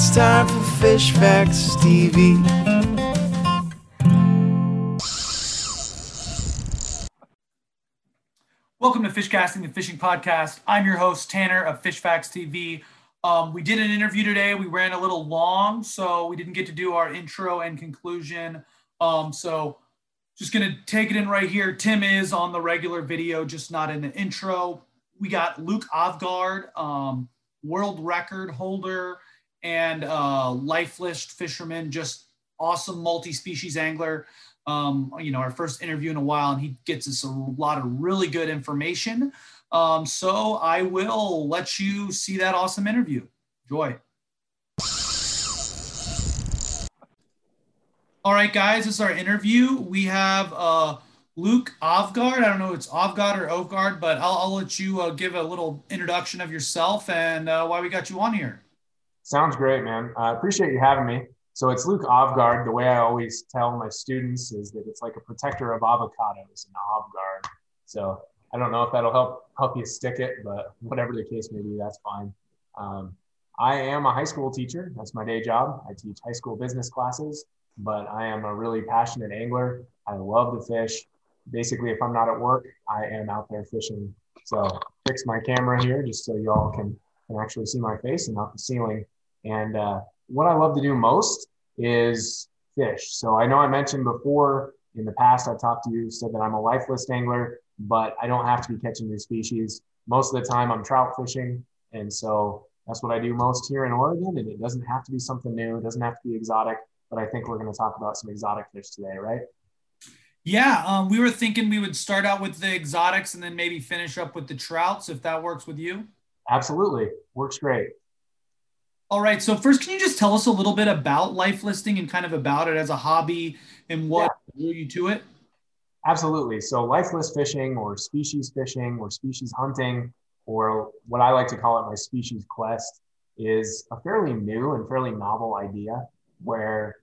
It's time for Fish Facts TV. Welcome to Fish Casting, the fishing podcast. I'm your host, Tanner of Fish Facts TV. Um, we did an interview today. We ran a little long, so we didn't get to do our intro and conclusion. Um, so just going to take it in right here. Tim is on the regular video, just not in the intro. We got Luke Avgard, um, world record holder and uh, life list fisherman, just awesome multi-species angler. Um, you know, our first interview in a while, and he gets us a lot of really good information. Um, so I will let you see that awesome interview. Joy. All right, guys, this is our interview. We have uh, Luke Avgard. I don't know if it's Avgard or Ovgard, but I'll, I'll let you uh, give a little introduction of yourself and uh, why we got you on here. Sounds great, man. I appreciate you having me. So it's Luke Avgard. The way I always tell my students is that it's like a protector of avocados, an Avgard. So I don't know if that'll help help you stick it, but whatever the case may be, that's fine. Um, I am a high school teacher. That's my day job. I teach high school business classes, but I am a really passionate angler. I love to fish. Basically, if I'm not at work, I am out there fishing. So fix my camera here just so you all can, can actually see my face and not the ceiling. And uh, what I love to do most is fish. So I know I mentioned before in the past, I talked to you, said that I'm a life list angler, but I don't have to be catching new species. Most of the time, I'm trout fishing. And so that's what I do most here in Oregon. And it doesn't have to be something new, it doesn't have to be exotic, but I think we're going to talk about some exotic fish today, right? Yeah, um, we were thinking we would start out with the exotics and then maybe finish up with the trouts if that works with you. Absolutely. Works great. All right. So first, can you just tell us a little bit about life listing and kind of about it as a hobby and what yeah. drew you to it? Absolutely. So life list fishing or species fishing or species hunting or what I like to call it my species quest is a fairly new and fairly novel idea where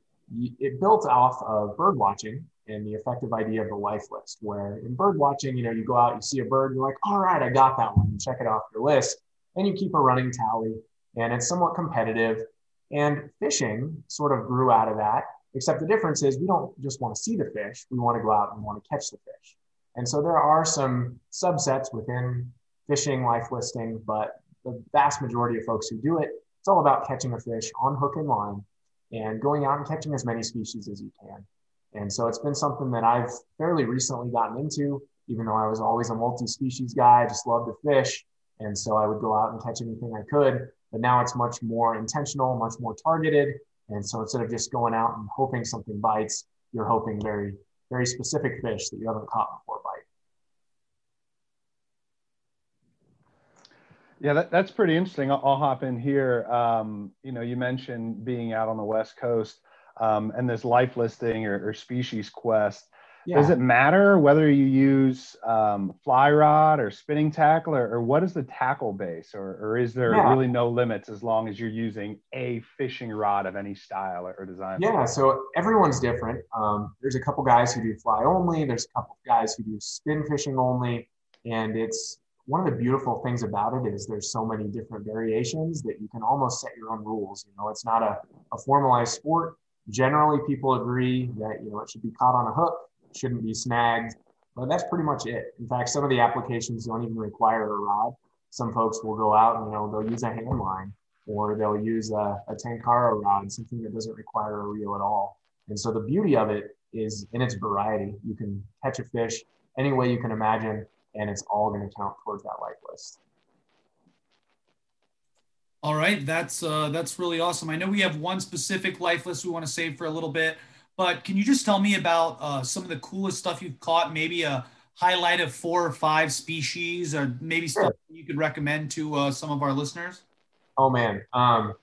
it built off of bird watching and the effective idea of the life list where in bird watching you know you go out you see a bird you're like all right i got that one you check it off your list and you keep a running tally and it's somewhat competitive. And fishing sort of grew out of that, except the difference is we don't just want to see the fish, we want to go out and want to catch the fish. And so there are some subsets within fishing life listing, but the vast majority of folks who do it, it's all about catching a fish on hook and line and going out and catching as many species as you can. And so it's been something that I've fairly recently gotten into, even though I was always a multi species guy, I just loved to fish. And so I would go out and catch anything I could but now it's much more intentional, much more targeted. And so instead of just going out and hoping something bites, you're hoping very, very specific fish that you haven't caught before bite. Yeah, that, that's pretty interesting. I'll, I'll hop in here. Um, you know, you mentioned being out on the West Coast um, and this life listing or, or species quest. Yeah. Does it matter whether you use um, fly rod or spinning tackle, or, or, what is the tackle base, or, or is there yeah. really no limits as long as you're using a fishing rod of any style or, design? Yeah, so everyone's different. Um, there's a couple guys who do fly only. There's a couple guys who do spin fishing only, and it's one of the beautiful things about it is there's so many different variations that you can almost set your own rules. You know, it's not a, a formalized sport. Generally, people agree that you know it should be caught on a hook shouldn't be snagged. But that's pretty much it. In fact, some of the applications don't even require a rod. Some folks will go out and you know they'll use a hand line or they'll use a, a Tenkara rod, something that doesn't require a reel at all. And so the beauty of it is in its variety. You can catch a fish any way you can imagine, and it's all going to count towards that life list. All right, that's uh, that's really awesome. I know we have one specific life list we want to save for a little bit. But can you just tell me about uh, some of the coolest stuff you've caught? Maybe a highlight of four or five species, or maybe sure. stuff you could recommend to uh, some of our listeners? Oh man, um,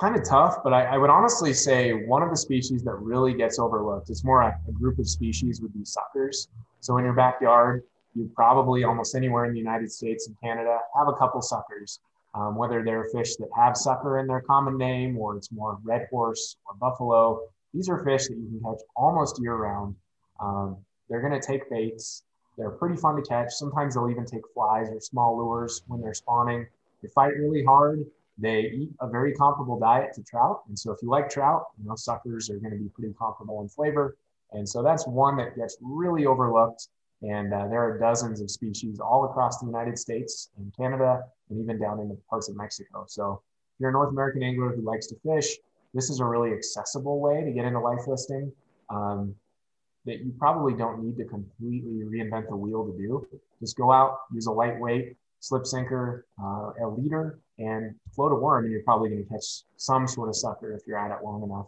kind of tough, but I, I, would honestly say one of the species that really gets overlooked. It's more a, a group of species would be suckers. So in your backyard, you probably almost anywhere in the United States and Canada have a couple suckers. Um, whether they're fish that have sucker in their common name, or it's more red horse or buffalo, these are fish that you can catch almost year round. Um, they're going to take baits. They're pretty fun to catch. Sometimes they'll even take flies or small lures when they're spawning. They fight really hard, they eat a very comparable diet to trout. And so if you like trout, you know, suckers are going to be pretty comparable in flavor. And so that's one that gets really overlooked. And uh, there are dozens of species all across the United States and Canada and even down into parts of Mexico. So if you're a North American angler who likes to fish, this is a really accessible way to get into life listing um, that you probably don't need to completely reinvent the wheel to do. Just go out, use a lightweight slip sinker, uh, a leader, and float a worm, and you're probably going to catch some sort of sucker if you're at it long enough.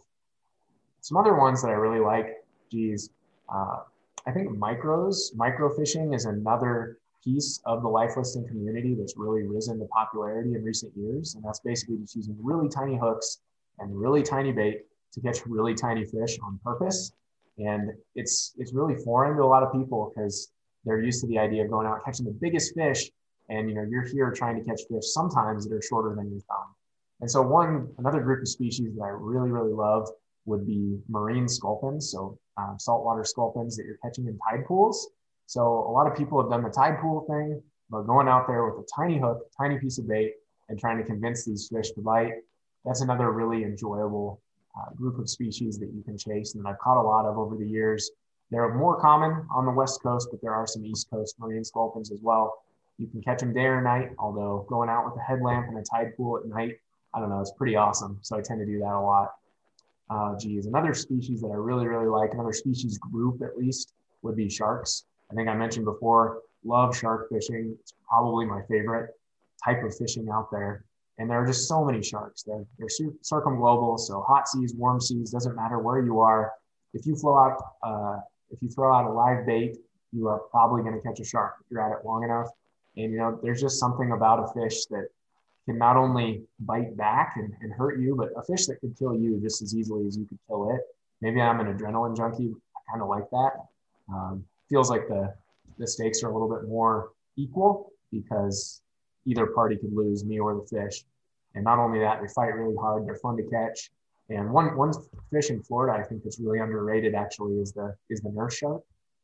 Some other ones that I really like, geez, uh, I think micros, micro fishing is another piece of the life listing community that's really risen to popularity in recent years. And that's basically just using really tiny hooks and really tiny bait to catch really tiny fish on purpose. And it's it's really foreign to a lot of people because they're used to the idea of going out catching the biggest fish and you know you're here trying to catch fish sometimes that are shorter than your thumb. And so one another group of species that I really really love would be marine sculpins, so um, saltwater sculpins that you're catching in tide pools. So a lot of people have done the tide pool thing, but going out there with a tiny hook, tiny piece of bait, and trying to convince these fish to bite. That's another really enjoyable uh, group of species that you can chase and I've caught a lot of over the years. They're more common on the west coast, but there are some east coast marine sculpins as well. You can catch them day or night, although going out with a headlamp and a tide pool at night, I don't know, it's pretty awesome. So I tend to do that a lot. Uh, geez, another species that I really, really like, another species group at least, would be sharks. I think I mentioned before, love shark fishing. It's probably my favorite type of fishing out there. And there are just so many sharks. They're, they're circumglobal, so hot seas, warm seas, doesn't matter where you are. If you flow out, uh, if you throw out a live bait, you are probably going to catch a shark if you're at it long enough. And, you know, there's just something about a fish that can not only bite back and, and hurt you, but a fish that could kill you just as easily as you could kill it. Maybe I'm an adrenaline junkie. I kind of like that. Um, feels like the, the stakes are a little bit more equal because either party could lose, me or the fish. And not only that, they fight really hard. They're fun to catch. And one one fish in Florida I think that's really underrated actually is the is the nurse shark.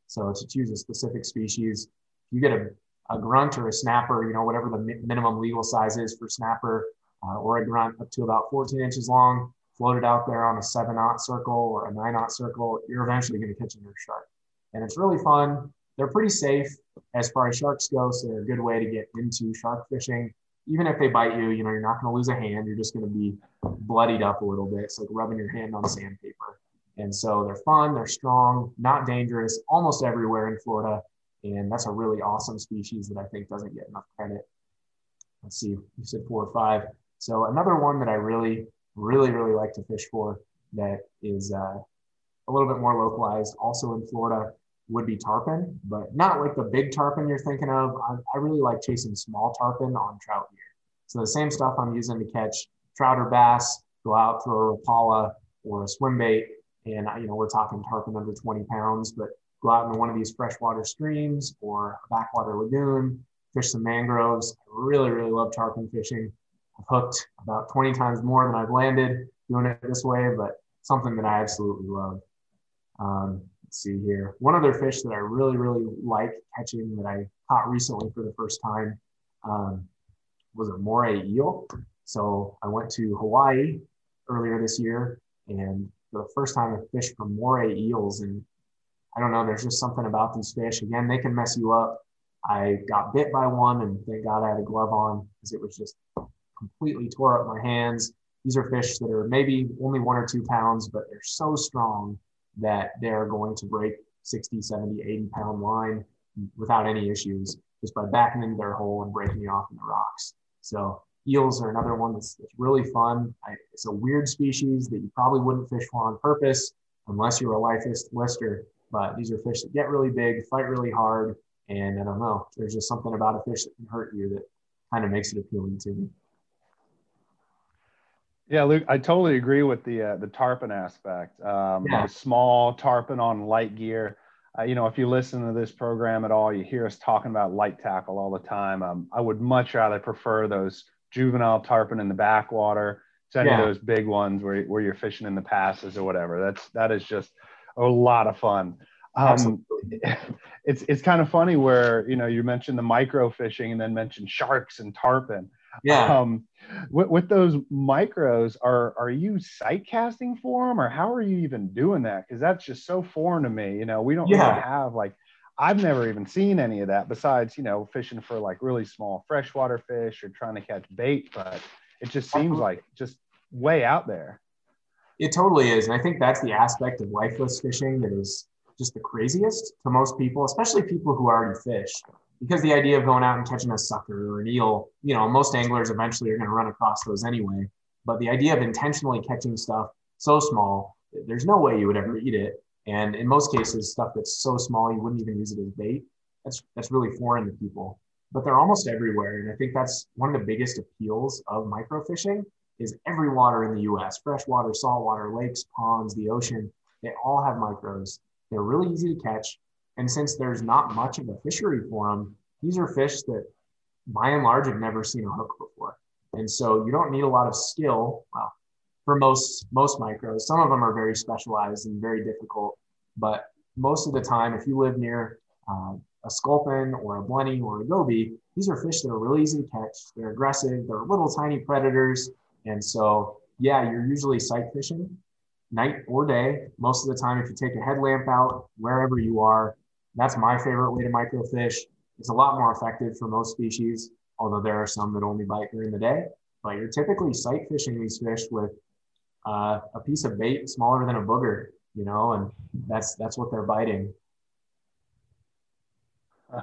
So to choose a specific species, you get a a grunt or a snapper, you know, whatever the mi- minimum legal size is for snapper, uh, or a grunt up to about 14 inches long, floated out there on a seven knot circle or a nine knot circle, you're eventually going to catch a nurse shark. And it's really fun. They're pretty safe as far as sharks go, so they're a good way to get into shark fishing. Even if they bite you, you know, you're not going to lose a hand. You're just going to be bloodied up a little bit. It's like rubbing your hand on sandpaper. And so they're fun, they're strong, not dangerous, almost everywhere in Florida. And that's a really awesome species that I think doesn't get enough credit. Let's see, you said four or five. So another one that I really, really, really like to fish for that is uh, a little bit more localized, also in Florida, would be tarpon, but not like the big tarpon you're thinking of. I, I really like chasing small tarpon on trout gear. So the same stuff I'm using to catch trout or bass, go out, throw a Rapala or a swim bait, and you know we're talking tarpon under 20 pounds, but go out into one of these freshwater streams or a backwater lagoon, fish some mangroves. I really, really love tarpon fishing. I've hooked about 20 times more than I've landed doing it this way, but something that I absolutely love. Um, see here. One other fish that I really, really like catching that I caught recently for the first time um, was a moray eel. So I went to Hawaii earlier this year, and for the first time I fished for moray eels, and I don't know. There's just something about these fish. Again, they can mess you up. I got bit by one, and thank God I had a glove on because it was just completely tore up my hands. These are fish that are maybe only one or two pounds, but they're so strong that they're going to break 60, 70, 80 pound line without any issues just by backing into their hole and breaking it off in the rocks. So eels are another one that's, that's really fun. I, it's a weird species that you probably wouldn't fish for on purpose unless you're a life lister but these are fish that get really big, fight really hard, and I don't know. There's just something about a fish that can hurt you that kind of makes it appealing to me. Yeah, Luke, I totally agree with the uh, the tarpon aspect. Um, yeah. small tarpon on light gear. Uh, you know, if you listen to this program at all, you hear us talking about light tackle all the time. Um, I would much rather prefer those juvenile tarpon in the backwater to any yeah. of those big ones where, where you're fishing in the passes or whatever. That's that is just a lot of fun. Um, it's it's kind of funny where you know you mentioned the micro fishing and then mentioned sharks and tarpon. Yeah. Um, with, with those micros, are are you sight casting for them, or how are you even doing that? Because that's just so foreign to me. You know, we don't Yeah. really have like I've never even seen any of that besides you know fishing for like really small freshwater fish or trying to catch bait, but it just seems like just way out there. It totally is. And I think that's the aspect of life list fishing that is just the craziest to most people, especially people who already fish. Because the idea of going out and catching a sucker or an eel, you know, most anglers eventually are going to run across those anyway. But the idea of intentionally catching stuff so small, there's no way you would ever eat it. And in most cases, stuff that's so small you wouldn't even use it as bait. That's that's really foreign to people. But they're almost everywhere. And I think that's one of the biggest appeals of microfishing is every water in the US, freshwater, saltwater, lakes, ponds, the ocean, they all have micros. They're really easy to catch. And since there's not much of a fishery for them, these are fish that by and large have never seen a hook before. And so you don't need a lot of skill. Well, for most most micros, some of them are very specialized and very difficult. But most of the time, if you live near uh, a sculpin or a blenny or a goby, these are fish that are really easy to catch. They're aggressive. They're little tiny predators. And so, yeah, you're usually sight fishing night or day. Most of the time, if you take a headlamp out wherever you are, that's my favorite way to microfish. It's a lot more effective for most species, although there are some that only bite during the day. But you're typically sight fishing these fish with uh, a piece of bait smaller than a booger, you know, and that's that's what they're biting.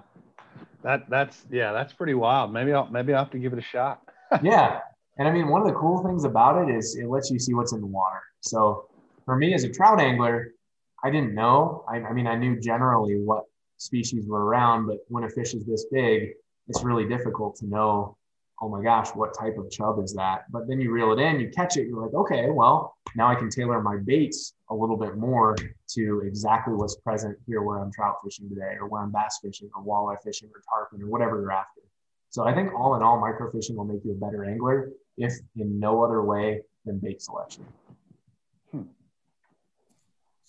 That that's yeah, that's pretty wild. Maybe I'll maybe I'll have to give it a shot. yeah, and I mean, one of the cool things about it is it lets you see what's in the water. So for me as a trout angler, I didn't know. I, I mean, I knew generally what species were around, but when a fish is this big, it's really difficult to know oh my gosh, what type of chub is that? But then you reel it in, you catch it, you're like, okay, well, now I can tailor my baits a little bit more to exactly what's present here where I'm trout fishing today, or where I'm bass fishing, or walleye fishing, or tarpon, or whatever you're after. So I think all in all, microfishing will make you a better angler, if in no other way than bait selection.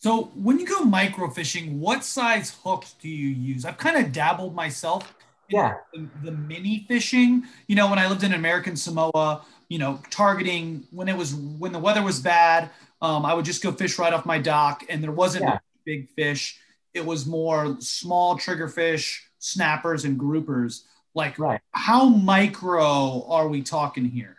So when you go microfishing, what size hooks do you use? I've kind of dabbled myself yeah the, the, mini fishing you know when i lived in american samoa you know targeting when it was when the weather was bad um, i would just go fish right off my dock and there wasn't yeah. big fish it was more small trigger fish snappers and groupers like right. how micro are we talking here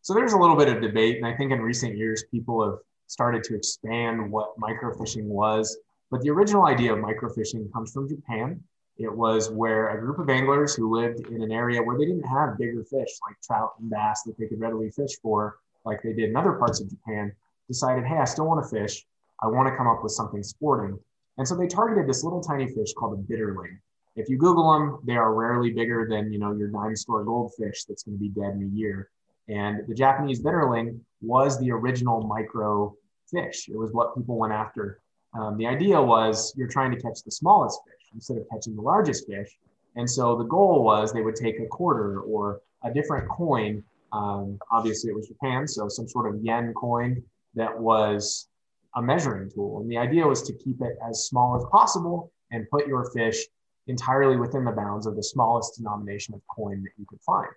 so there's a little bit of debate and i think in recent years people have started to expand what microfishing was but the original idea of microfishing comes from japan it was where a group of anglers who lived in an area where they didn't have bigger fish like trout and bass that they could readily fish for, like they did in other parts of Japan, decided, hey, I still want to fish. I want to come up with something sporting. And so they targeted this little tiny fish called a bitterling. If you Google them, they are rarely bigger than you know your dime store goldfish that's going to be dead in a year. And the Japanese bitterling was the original micro fish. It was what people went after. Um, the idea was you're trying to catch the smallest fish instead of catching the largest fish. And so the goal was they would take a quarter or a different coin. Um, obviously, it was Japan, so some sort of yen coin that was a measuring tool. And the idea was to keep it as small as possible and put your fish entirely within the bounds of the smallest denomination of coin that you could find.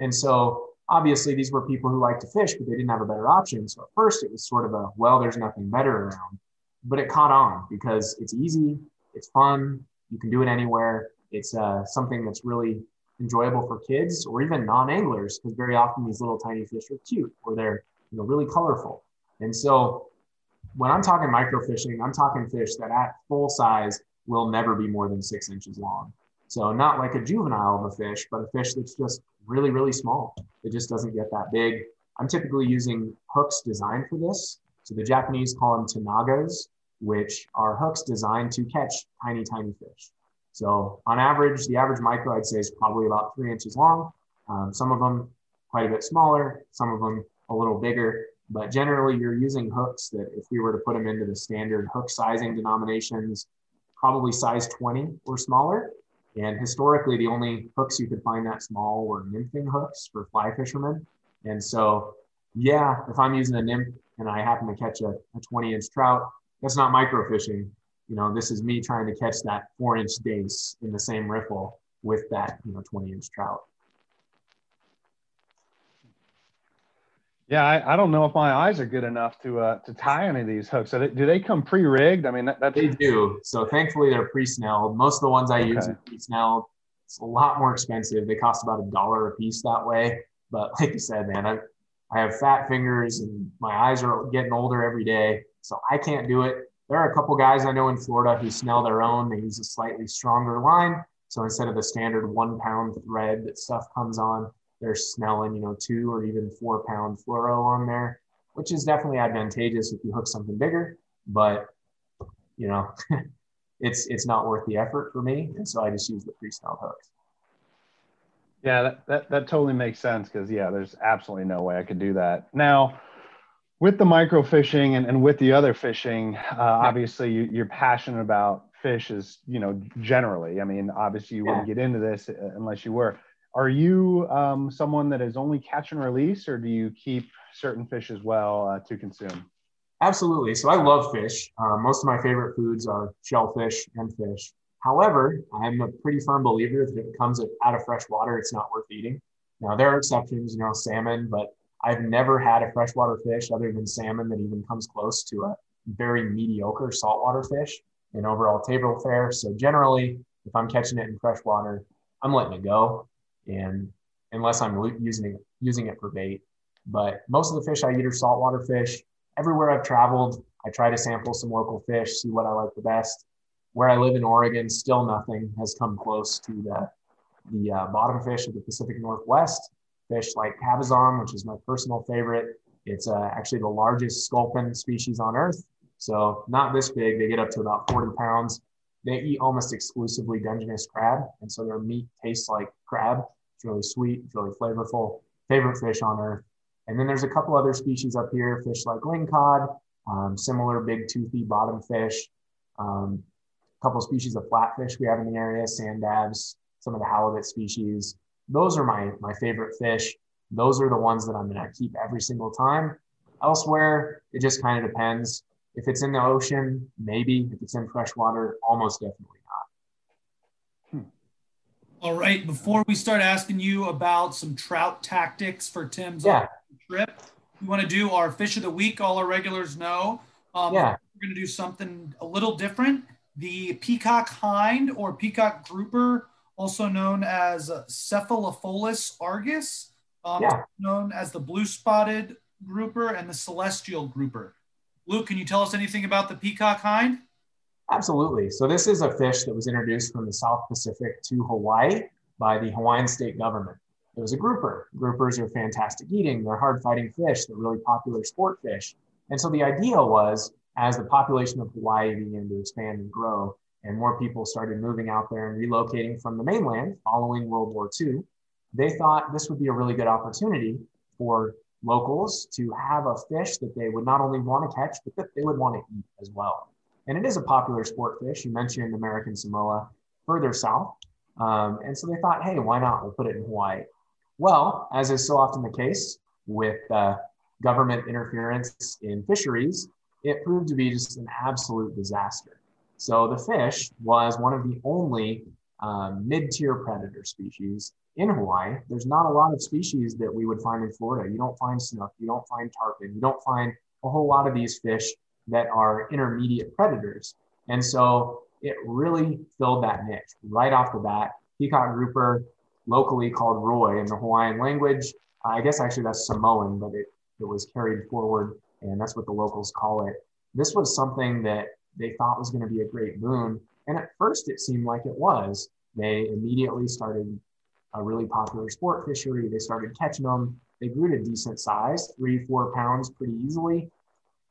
And so obviously these were people who liked to fish, but they didn't have a better option. So at first it was sort of a, well, there's nothing better around, but it caught on because it's easy, it's fun, you can do it anywhere. It's uh, something that's really enjoyable for kids or even non-anglers because very often these little tiny fish are cute or they're you know really colorful. And so when I'm talking microfishing, I'm talking fish that at full size will never be more than six inches long. So not like a juvenile of a fish, but a fish that's just really, really small. It just doesn't get that big. I'm typically using hooks designed for this. So the Japanese call them tanagos, which are hooks designed to catch tiny, tiny fish. So on average, the average micro I'd say is probably about three inches long. Um, some of them quite a bit smaller, some of them a little bigger, but generally you're using hooks that if we were to put them into the standard hook sizing denominations, probably size 20 or smaller. And historically, the only hooks you could find that small were nymphing hooks for fly fishermen. And so, yeah, if I'm using a nymph and I happen to catch a, a 20 inch trout, that's not microfishing. You know, this is me trying to catch that four inch dace in the same riffle with that, you know, 20 inch trout. Yeah, I, I, don't know if my eyes are good enough to uh, to tie any of these hooks. They, do they come pre-rigged? I mean, that, that's... they do. So thankfully, they're pre-snelled. Most of the ones I okay. use are pre-snelled. It's a lot more expensive. They cost about a dollar a piece that way. But like you said, man, I I have fat fingers and my eyes are getting older every day, so I can't do it. There are a couple guys I know in Florida who snell their own. They use a slightly stronger line. So instead of the standard one pound thread that stuff comes on, they're snelling, you know, two or even four pound fluoro on there, which is definitely advantageous if you hook something bigger. But you know, it's it's not worth the effort for me, and so I just use the pre-snelled hooks. Yeah, that, that, that totally makes sense because yeah, there's absolutely no way I could do that. Now, with the micro fishing and, and with the other fishing, uh, obviously you, you're passionate about fish is you know generally. I mean, obviously you yeah. wouldn't get into this uh, unless you were. Are you um, someone that is only catch and release, or do you keep certain fish as well uh, to consume? Absolutely. So I love fish. Uh, most of my favorite foods are shellfish and fish. However, I'm a pretty firm believer that if it comes out of fresh water, it's not worth eating. Now, there are exceptions, you know, salmon, but I've never had a freshwater fish other than salmon that even comes close to a very mediocre saltwater fish in overall table fare. So, generally, if I'm catching it in freshwater, I'm letting it go. And unless I'm using using it for bait. But most of the fish I eat are saltwater fish. Everywhere I've traveled, I try to sample some local fish, see what I like the best where I live in Oregon, still nothing has come close to the the uh, bottom fish of the Pacific Northwest. Fish like cabezon, which is my personal favorite. It's uh, actually the largest sculpin species on Earth. So not this big. They get up to about 40 pounds. They eat almost exclusively Dungeness crab, and so their meat tastes like crab. It's really sweet. It's really flavorful. Favorite fish on Earth. And then there's a couple other species up here, fish like lingcod, um, similar big toothy bottom fish. Um, couple species of flatfish we have in the area, sand dabs, some of the halibut species. Those are my, my favorite fish. Those are the ones that I'm going to keep every single time. Elsewhere, it just kind of depends. If it's in the ocean, maybe. If it's in fresh water, almost definitely not. Hmm. All right. Before we start asking you about some trout tactics for Tim's yeah. trip, we want to do our fish of the week. All our regulars know. Um, yeah. We're going to do something a little different the peacock hind or peacock grouper, also known as Cephalopholis argus, um, yeah. known as the blue spotted grouper and the celestial grouper. Luke, can you tell us anything about the peacock hind? Absolutely. So, this is a fish that was introduced from the South Pacific to Hawaii by the Hawaiian state government. It was a grouper. Groupers are fantastic eating, they're hard fighting fish, they're really popular sport fish. And so, the idea was as the population of Hawaii began to expand and grow, and more people started moving out there and relocating from the mainland following World War II, they thought this would be a really good opportunity for locals to have a fish that they would not only want to catch, but that they would want to eat as well. And it is a popular sport fish. You mentioned American Samoa further south. Um, and so they thought, hey, why not? We'll put it in Hawaii. Well, as is so often the case with uh, government interference in fisheries, it proved to be just an absolute disaster. So the fish was one of the only um, mid-tier predator species in Hawaii. There's not a lot of species that we would find in Florida. You don't find snook, you don't find tarpon, you don't find a whole lot of these fish that are intermediate predators. And so it really filled that niche right off the bat. Peacock grouper, locally called roi in the Hawaiian language. I guess actually that's Samoan, but it, it was carried forward and that's what the locals call it. This was something that they thought was going to be a great boon. And at first, it seemed like it was. They immediately started a really popular sport fishery. They started catching them. They grew to decent size, three, four pounds pretty easily.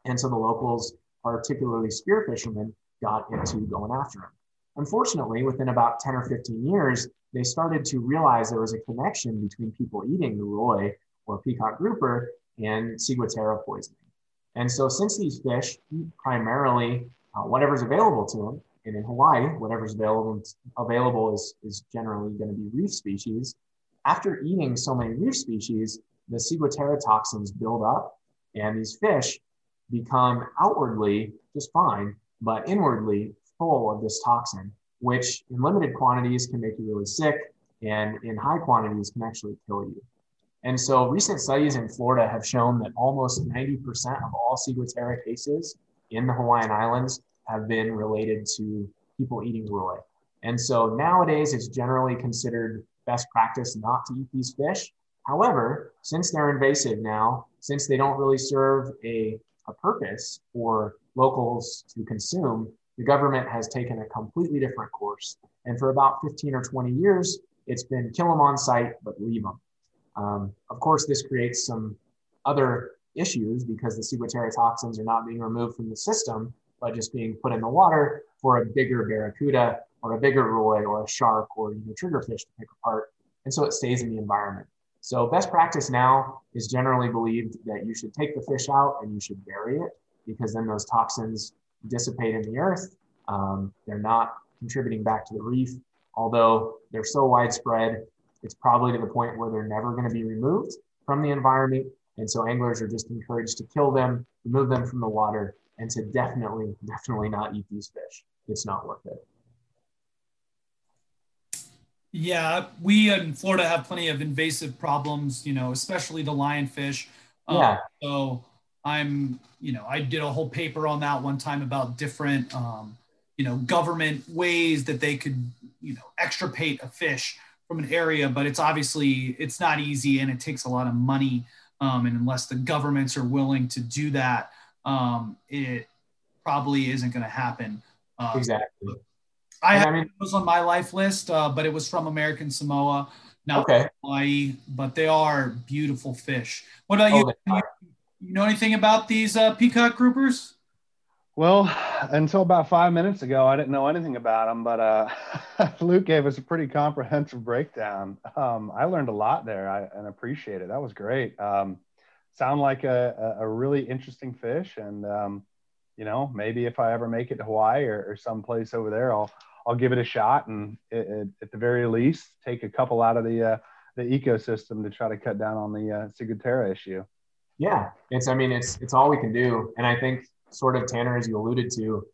And so the locals, particularly spear fishermen, got into going after them. Unfortunately, within about 10 or 15 years, they started to realize there was a connection between people eating the roi or peacock grouper and ciguatera poisoning. And so, since these fish eat primarily uh, whatever's available to them, and in Hawaii, whatever's available available is, is generally going to be reef species. After eating so many reef species, the ciguatera toxins build up, and these fish become outwardly just fine, but inwardly full of this toxin, which in limited quantities can make you really sick, and in high quantities can actually kill you. And so recent studies in Florida have shown that almost 90% of all ciguatera cases in the Hawaiian Islands have been related to people eating roi. And so nowadays it's generally considered best practice not to eat these fish. However, since they're invasive now, since they don't really serve a, a purpose for locals to consume, the government has taken a completely different course. And for about 15 or 20 years, it's been kill them on sight, but leave them. Um, of course, this creates some other issues because the ciguatera toxins are not being removed from the system, but just being put in the water for a bigger barracuda or a bigger roi or a shark or you know, triggerfish to pick apart. And so it stays in the environment. So best practice now is generally believed that you should take the fish out and you should bury it because then those toxins dissipate in the earth. Um, they're not contributing back to the reef. Although they're so widespread, it's probably to the point where they're never going to be removed from the environment. And so anglers are just encouraged to kill them, remove them from the water, and to definitely, definitely not eat these fish. It's not worth it. Yeah, we in Florida have plenty of invasive problems, you know, especially the lionfish. Um, yeah. So I'm, you know, I did a whole paper on that one time about different, um, you know, government ways that they could, you know, extirpate a fish from an area, but it's obviously it's not easy and it takes a lot of money. Um, and unless the governments are willing to do that, um, it probably isn't going to happen. Um, exactly. I, have I mean, was on my life list, uh, but it was from American Samoa, not okay. Hawaii. But they are beautiful fish. What about you? Oh, you know anything about these uh, peacock groupers? Well, until about five minutes ago, I didn't know anything about them, but uh, Luke gave us a pretty comprehensive breakdown. Um, I learned a lot there I, and appreciate it. That was great. Um, sound like a, a, really interesting fish, and um, you know, maybe if I ever make it to Hawaii or, or someplace over there, I'll I'll give it a shot, and it, it, at the very least, take a couple out of the uh, the ecosystem to try to cut down on the uh, ciguatera issue. Yeah, it's I mean it's it's all we can do, and I think sort of Tanner, as you alluded to,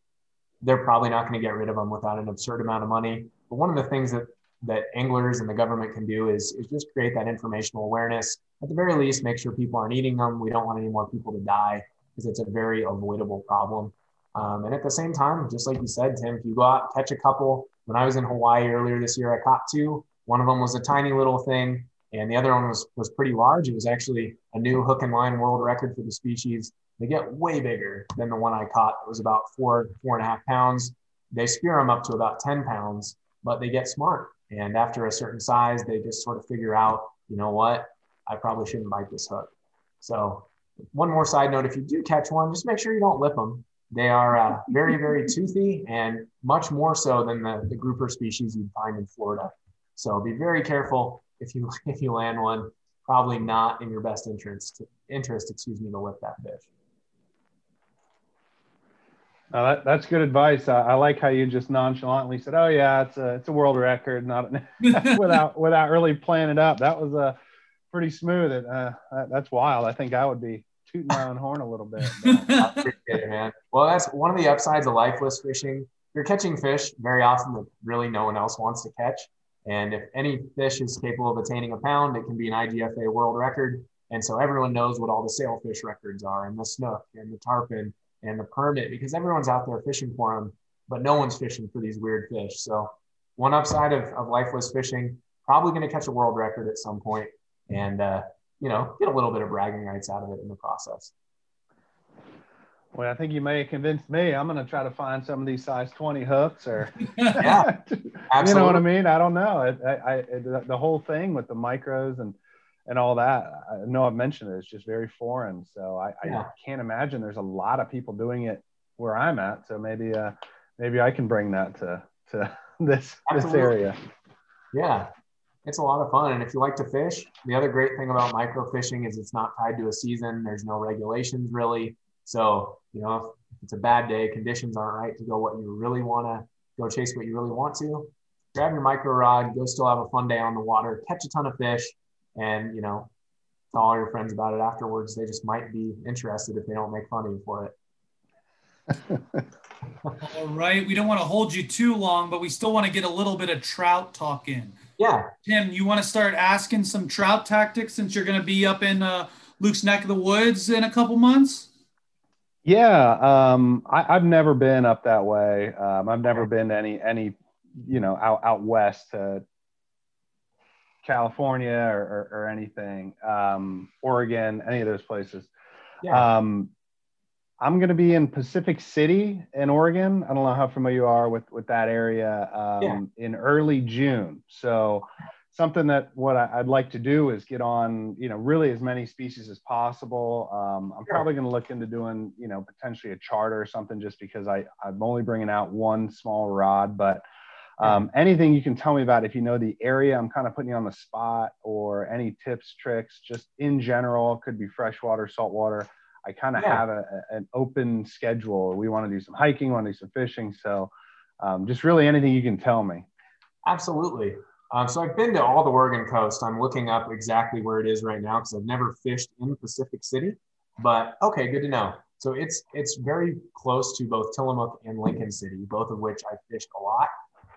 they're probably not going to get rid of them without an absurd amount of money. But one of the things that that anglers and the government can do is, is just create that informational awareness. At the very least, make sure people aren't eating them. We don't want any more people to die because it's a very avoidable problem. Um, and at the same time, just like you said, Tim, if you go out, catch a couple. When I was in Hawaii earlier this year, I caught two. One of them was a tiny little thing, and the other one was, was pretty large. It was actually a new hook and line world record for the species. They get way bigger than the one I caught. It was about four, four and a half pounds. They spear them up to about 10 pounds, but they get smart. And after a certain size, they just sort of figure out, you know what, I probably shouldn't bite this hook. So, one more side note if you do catch one, just make sure you don't lip them. They are uh, very, very toothy and much more so than the, the grouper species you'd find in Florida. So, be very careful if you if you land one. Probably not in your best interest, interest, excuse me, to lip that fish. Uh, that, that's good advice. I, I, like how you just nonchalantly said, "Oh yeah, it's a it's a world record," not without without really playing it up. That was a uh, pretty smooth. It, uh, that, that's wild. I think I would be tooting my own horn a little bit. I appreciate it, man. Well, that's one of the upsides of life list fishing. You're catching fish very often that really no one else wants to catch. And if any fish is capable of attaining a pound, it can be an IGFA world record. And so everyone knows what all the sailfish records are, and the snook, and the tarpon, and the permit because everyone's out there fishing for them, but no one's fishing for these weird fish. So one upside of, of life list fishing, probably going to catch a world record at some point and, uh, you know, get a little bit of bragging rights out of it in the process. Well, I think you may have convinced me. I'm going to try to find some of these size 20 hooks or, yeah, you know what I mean? I don't know. I, I, I, the whole thing with the micros and and all that. I know I've mentioned it. It's just very foreign. So I, yeah. I, can't imagine there's a lot of people doing it where I'm at. So maybe, uh, maybe I can bring that to, to this, Absolutely. this area. Yeah. It's a lot of fun. And if you like to fish, the other great thing about micro fishing is it's not tied to a season. There's no regulations really. So, you know, if it's a bad day, conditions aren't right to go what you really want to go chase what you really want to, grab your micro rod, go still have a fun day on the water, catch a ton of fish, and you know tell all your friends about it afterwards they just might be interested if they don't make fun of you for it all right we don't want to hold you too long but we still want to get a little bit of trout talk in Yeah. Tim, you want to start asking some trout tactics since you're going to be up in uh, Luke's neck of the woods in a couple months? Yeah, um, I, have never been up that way. Um, I've never been to any any you know out out west to California or, or, or anything, um, Oregon, any of those places. Yeah. Um, I'm going to be in Pacific City in Oregon. I don't know how familiar you are with with that area um, yeah. in early June. So something that what I, would like to do is get on, you know, really as many species as possible. Um, I'm sure. probably going to look into doing, you know, potentially a charter or something, just because I I'm only bringing out one small rod, but um, anything you can tell me about if you know the area, I'm kind of putting you on the spot, or any tips, tricks, just in general, could be freshwater, saltwater. I kind of yeah. have a, an open schedule. We want to do some hiking, want to do some fishing. So um, just really anything you can tell me. Absolutely. Um, so I've been to all the Oregon coast. I'm looking up exactly where it is right now because I've never fished in Pacific City. But okay, good to know. So it's it's very close to both Tillamook and Lincoln City, both of which I fished a lot.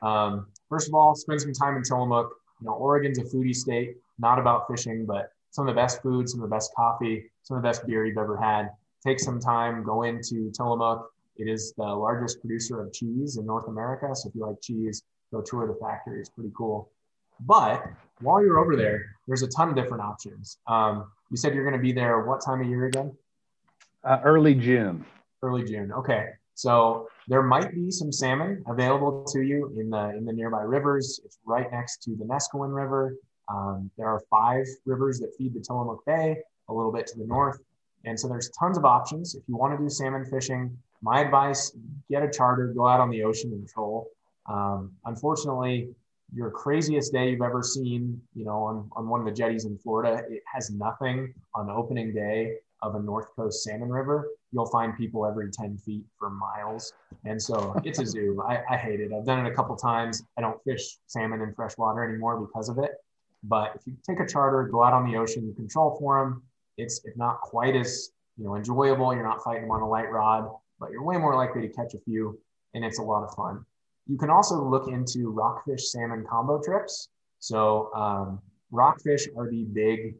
Um, first of all, spend some time in Tillamook. You know, Oregon's a foodie state, not about fishing, but some of the best food, some of the best coffee, some of the best beer you've ever had. Take some time, go into Tillamook. It is the largest producer of cheese in North America. So if you like cheese, go tour the factory. It's pretty cool. But while you're over there, there's a ton of different options. Um, you said you're going to be there what time of year again? Uh, early June. Early June. Okay. So there might be some salmon available to you in the in the nearby rivers. It's right next to the Neskowin River. Um, there are five rivers that feed the Tillamook Bay, a little bit to the north. And so there's tons of options. If you want to do salmon fishing, my advice, get a charter, go out on the ocean and troll. Um, unfortunately, your craziest day you've ever seen, you know, on, on one of the jetties in Florida, it has nothing on opening day of a North Coast salmon river. You'll find people every 10 feet for miles. And so it's a zoo. I, I hate it. I've done it a couple times. I don't fish salmon in freshwater anymore because of it. But if you take a charter, go out on the ocean, you control for them. It's if not quite as you know enjoyable. You're not fighting them on a light rod, but you're way more likely to catch a few, and it's a lot of fun. You can also look into rockfish salmon combo trips. So um, rockfish are the big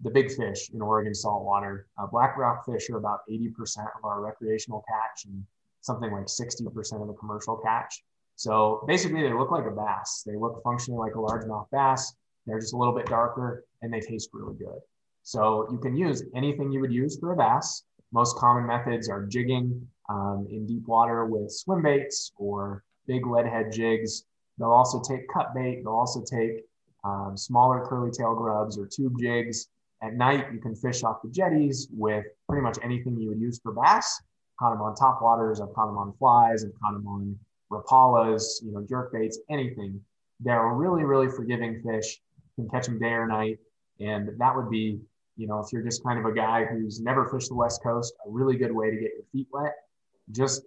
the big fish in Oregon saltwater. Uh, black rockfish are about 80% of our recreational catch and something like 60% of the commercial catch. So basically, they look like a bass. They look functionally like a largemouth bass. They're just a little bit darker and they taste really good. So you can use anything you would use for a bass. Most common methods are jigging um, in deep water with swim baits or big lead head jigs. They'll also take cut bait. They'll also take um, smaller curly tail grubs or tube jigs. At night, you can fish off the jetties with pretty much anything you would use for bass. Caught them on top waters. I've caught them on flies. I've caught them on rapalas, you know, jerk baits, anything. They're really, really forgiving fish You can catch them day or night. And that would be, you know, if you're just kind of a guy who's never fished the West Coast, a really good way to get your feet wet. Just,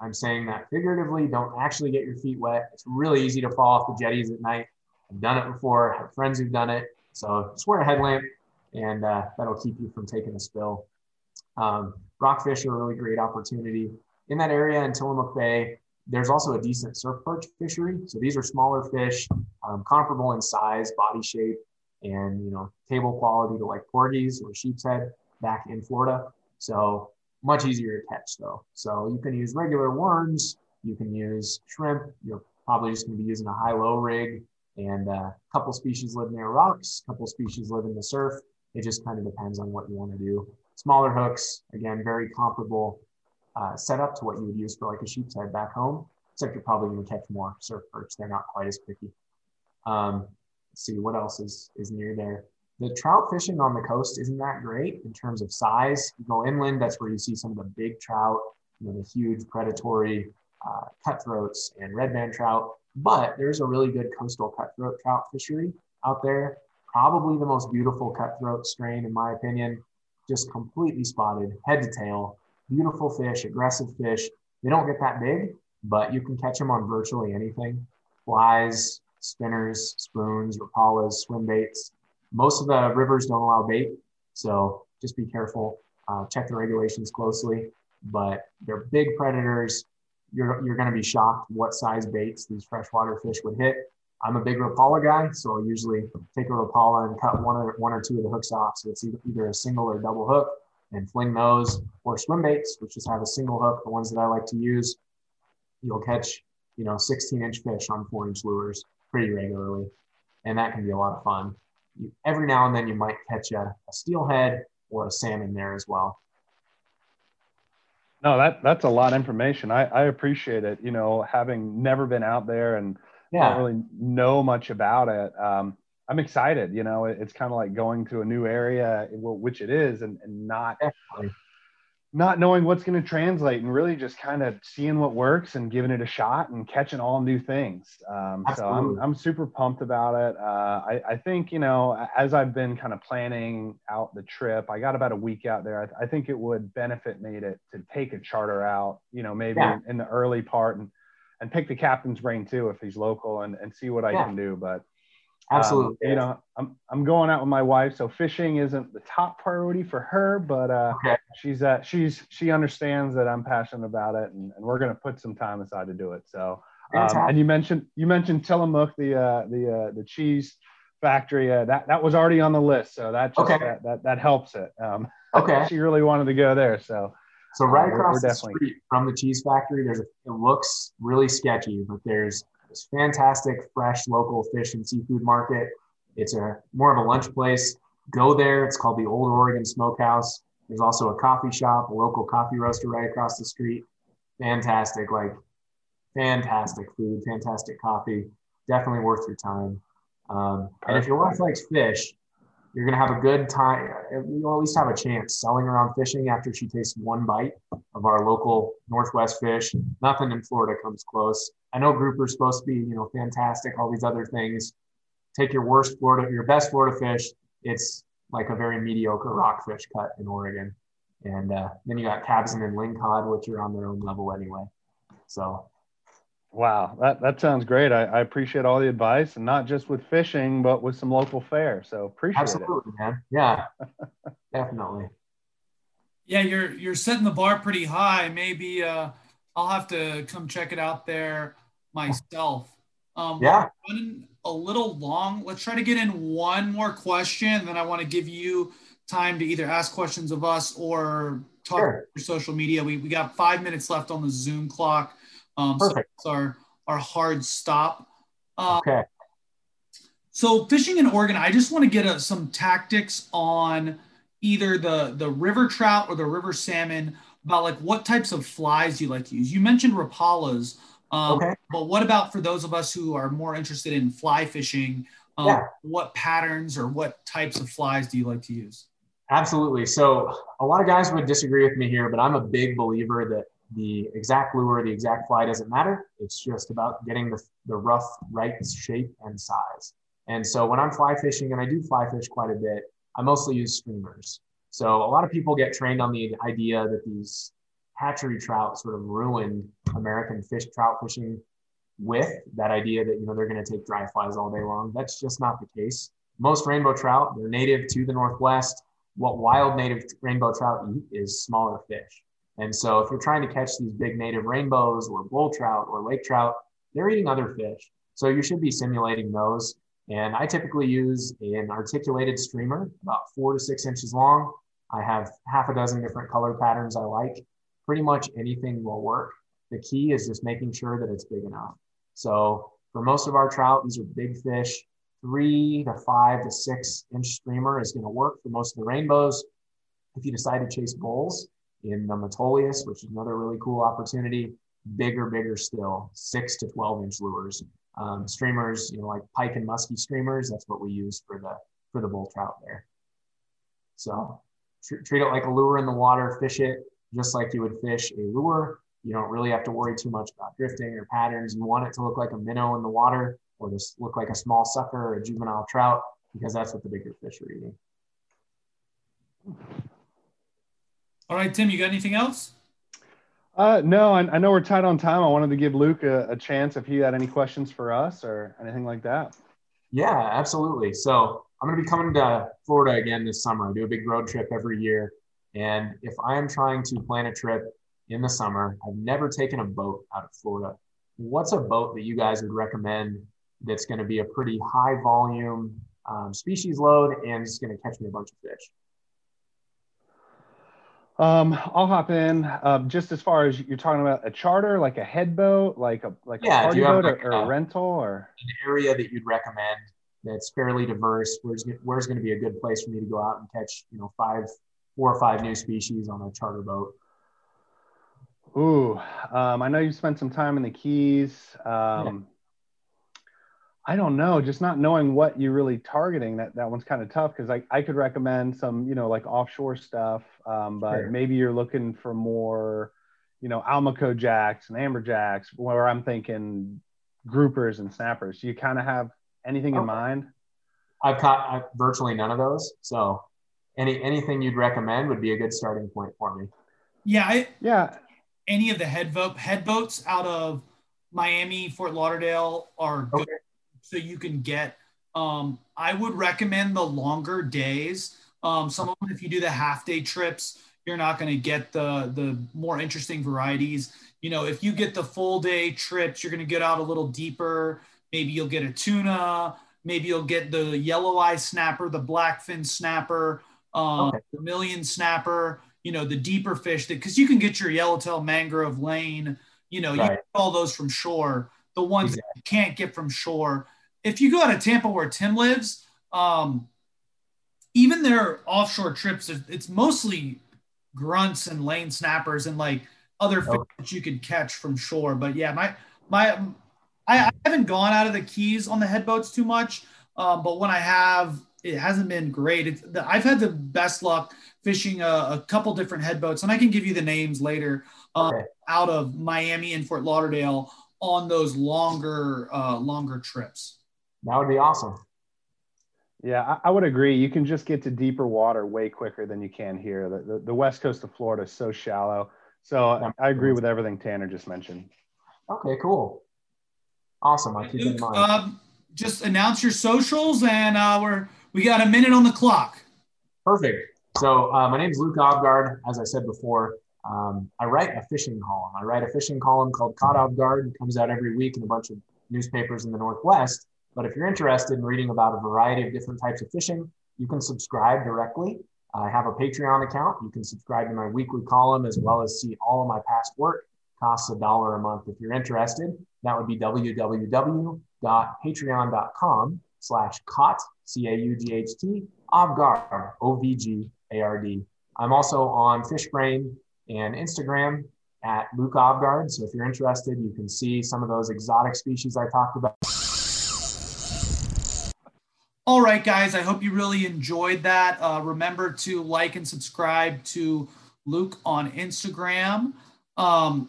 I'm saying that figuratively, don't actually get your feet wet. It's really easy to fall off the jetties at night. I've done it before, I have friends who've done it. So just wear a headlamp and uh, that'll keep you from taking a spill. Um, rockfish are a really great opportunity. In that area in Tillamook Bay, there's also a decent surf perch fishery. So these are smaller fish, um, comparable in size, body shape, and you know table quality to like porgies or sheep's head back in Florida. So much easier to catch though. So you can use regular worms, you can use shrimp. You're probably just going to be using a high-low rig, and uh, a couple species live near rocks, a couple species live in the surf. It just kind of depends on what you want to do. Smaller hooks, again, very comparable uh, set up to what you would use for like a sheep's head back home, except you're probably going to catch more surf perch. They're not quite as picky. Um, see what else is, is near there. The trout fishing on the coast isn't that great in terms of size. You go inland, that's where you see some of the big trout, you know, the huge predatory uh, cutthroats and red band trout. But there's a really good coastal cutthroat trout fishery out there. Probably the most beautiful cutthroat strain, in my opinion. Just completely spotted, head to tail beautiful fish, aggressive fish. They don't get that big, but you can catch them on virtually anything flies, spinners, spoons, rapalas, swim baits. Most of the rivers don't allow bait, so just be careful. Uh, check the regulations closely, but they're big predators. You're, you're going to be shocked what size baits these freshwater fish would hit. I'm a big Rapala guy, so I'll usually take a Rapala and cut one or one or two of the hooks off. So it's either a single or double hook and fling those, or swim baits, which just have a single hook. The ones that I like to use, you'll catch, you know, 16 inch fish on four inch lures pretty regularly, and that can be a lot of fun. You, every now and then you might catch a, a steelhead or a salmon there as well. No, that that's a lot of information. I, I appreciate it. You know, having never been out there and yeah. don't really know much about it. Um, I'm excited. You know, it, it's kind of like going to a new area, which it is, and, and not Definitely not knowing what's going to translate and really just kind of seeing what works and giving it a shot and catching all new things. Um, so I'm, I'm super pumped about it. Uh, I, I, think, you know, as I've been kind of planning out the trip, I got about a week out there. I, I think it would benefit me to, to take a charter out, you know, maybe yeah. in, in, the early part and, and pick the captain's brain too, if he's local and, and see what I yeah. can do. But Absolutely. Um, you know, I'm I'm going out with my wife, so fishing isn't the top priority for her, but uh, okay. she's uh, she's she understands that I'm passionate about it, and, and we're going to put some time aside to do it. So, um, and you mentioned you mentioned Tillamook, the uh, the uh, the cheese factory. Uh, that that was already on the list, so that just, okay. that, that that helps it. Um, okay. she really wanted to go there, so. So right uh, across the street from the cheese factory, there's a, it looks really sketchy, but there's this fantastic fresh local fish and seafood market. It's a more of a lunch place. Go there. It's called the Old Oregon Smokehouse. There's also a coffee shop, a local coffee roaster right across the street. Fantastic, like fantastic food, fantastic coffee. Definitely worth your time. Um, and if your wife likes fish, you're going to have a good time. You'll at least have a chance selling around fishing after she tastes one bite of our local Northwest fish. Nothing in Florida comes close. I know grouper's supposed to be, you know, fantastic, all these other things. Take your worst Florida, your best Florida fish. It's like a very mediocre rockfish cut in Oregon. And uh, then you got Cabezon and lingcod, which are on their own level anyway. So Wow, that, that sounds great. I, I, appreciate all the advice and not just with fishing, but with some local fare. So appreciate it. Absolutely, it. man. Yeah, definitely. Yeah, you're you're setting the bar pretty high. Maybe uh, I'll have to come check it out there myself. Um, yeah. Running a little long. Let's try to get in one more question. Then I want to give you time to either ask questions of us or talk sure. your social media. We, we got five minutes left on the Zoom clock. Um, Perfect. So our our hard stop. Uh, okay. So fishing in Oregon, I just want to get a, some tactics on either the the river trout or the river salmon about like what types of flies you like to use. You mentioned rapalas, um, okay. but what about for those of us who are more interested in fly fishing? Um, yeah. What patterns or what types of flies do you like to use? Absolutely. So a lot of guys would disagree with me here, but I'm a big believer that the exact lure, the exact fly doesn't matter. It's just about getting the, the rough right shape and size. And so when I'm fly fishing, and I do fly fish quite a bit, I mostly use streamers. So a lot of people get trained on the idea that these hatchery trout sort of ruined American fish trout fishing with that idea that you know they're going to take dry flies all day long. That's just not the case. Most rainbow trout, they're native to the Northwest. What wild native rainbow trout eat is smaller fish. And so if you're trying to catch these big native rainbows or bull trout or lake trout, they're eating other fish. So you should be simulating those. And I typically use an articulated streamer, about four to six inches long. I have half a dozen different color patterns I like. Pretty much anything will work. The key is just making sure that it's big enough. So for most of our trout, these are big fish. Three to five to six inch streamer is going to work for most of the rainbows. If you decide to chase bulls, in the Metolius, which is another really cool opportunity. Bigger, bigger still, six to 12 inch lures. Um, streamers, you know, like pike and muskie streamers, that's what we use for the for the bull trout there. So tr- treat it like a lure in the water, fish it just like you would fish a lure. You don't really have to worry too much about drifting or patterns. You want it to look like a minnow in the water or just look like a small sucker or a juvenile trout because that's what the bigger fish are eating. All right, Tim, you got anything else? Uh, no, I, I, know we're tight on time. I wanted to give Luke a, a, chance if he had any questions for us or anything like that. Yeah, absolutely. So I'm going to be coming to Florida again this summer. I do a big road trip every year. And if I am trying to plan a trip in the summer, I've never taken a boat out of Florida. What's a boat that you guys would recommend that's going to be a pretty high volume um, species load and it's going to catch me a bunch of fish. Um, I'll hop in. Um, just as far as you're talking about a charter, like a head boat, like a like yeah, a party boat like or, or, a rental, or an area that you'd recommend that's fairly diverse. Where's where's going to be a good place for me to go out and catch, you know, five, four or five new species on a charter boat? Ooh, um, I know you spent some time in the Keys. Um, yeah. I don't know, just not knowing what you're really targeting. That that one's kind of tough because I, I could recommend some, you know, like offshore stuff, um, but sure. maybe you're looking for more, you know, Almaco jacks and amberjacks, where I'm thinking groupers and snappers. Do you kind of have anything okay. in mind? I've caught I've virtually none of those, so any anything you'd recommend would be a good starting point for me. Yeah, I, yeah. Any of the head boat head boats out of Miami, Fort Lauderdale are good. So you can get. Um, I would recommend the longer days. Um, some of them, if you do the half day trips, you're not going to get the the more interesting varieties. You know, if you get the full day trips, you're going to get out a little deeper. Maybe you'll get a tuna. Maybe you'll get the yellow eye snapper, the blackfin snapper, um, okay. the million snapper. You know, the deeper fish that because you can get your yellowtail mangrove lane. You know, right. you get all those from shore. The ones exactly. that you can't get from shore, if you go out of Tampa where Tim lives, um, even their offshore trips, it's mostly grunts and lane snappers and like other fish oh. that you could catch from shore. But yeah, my my I, I haven't gone out of the Keys on the headboats too much, um, but when I have, it hasn't been great. It's, the, I've had the best luck fishing a, a, couple different headboats, and I can give you the names later. Um, okay. Out of Miami and Fort Lauderdale on those longer uh, longer trips. That would be awesome. Yeah, I, I, would agree. You can just get to deeper water way quicker than you can here. The, the, the west coast of Florida is so shallow. So I, I agree with everything Tanner just mentioned. Okay, cool. Awesome. I keep Luke, in mind. Um, just announce your socials, and uh, we're we got a minute on the clock. Perfect. So uh, my name is Luke Ovgard. As I said before, um, I write a fishing column. I write a fishing column called Caught Ovgard. It comes out every week in a bunch of newspapers in the Northwest. But if you're interested in reading about a variety of different types of fishing, you can subscribe directly. I have a Patreon account. You can subscribe to my weekly column as well as see all of my past work. Costs a dollar a month if you're interested. That would be www.patreon.com slash caught, C-A-U-G-H-T, Ovgard, O-V-G-A-R-D. I'm also on Fishbrain and Instagram at Luke Ovgard. So if you're interested, you can see some of those exotic species I talked about. All right, guys, I hope you really enjoyed that. Uh, remember to like and subscribe to Luke on Instagram. Um,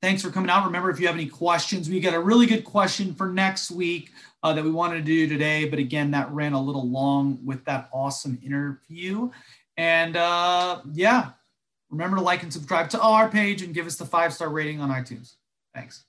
thanks for coming out. Remember, if you have any questions, we got a really good question for next week uh, that we wanted to do today. But again, that ran a little long with that awesome interview. And uh, yeah, remember to like and subscribe to our page and give us the five star rating on iTunes. Thanks.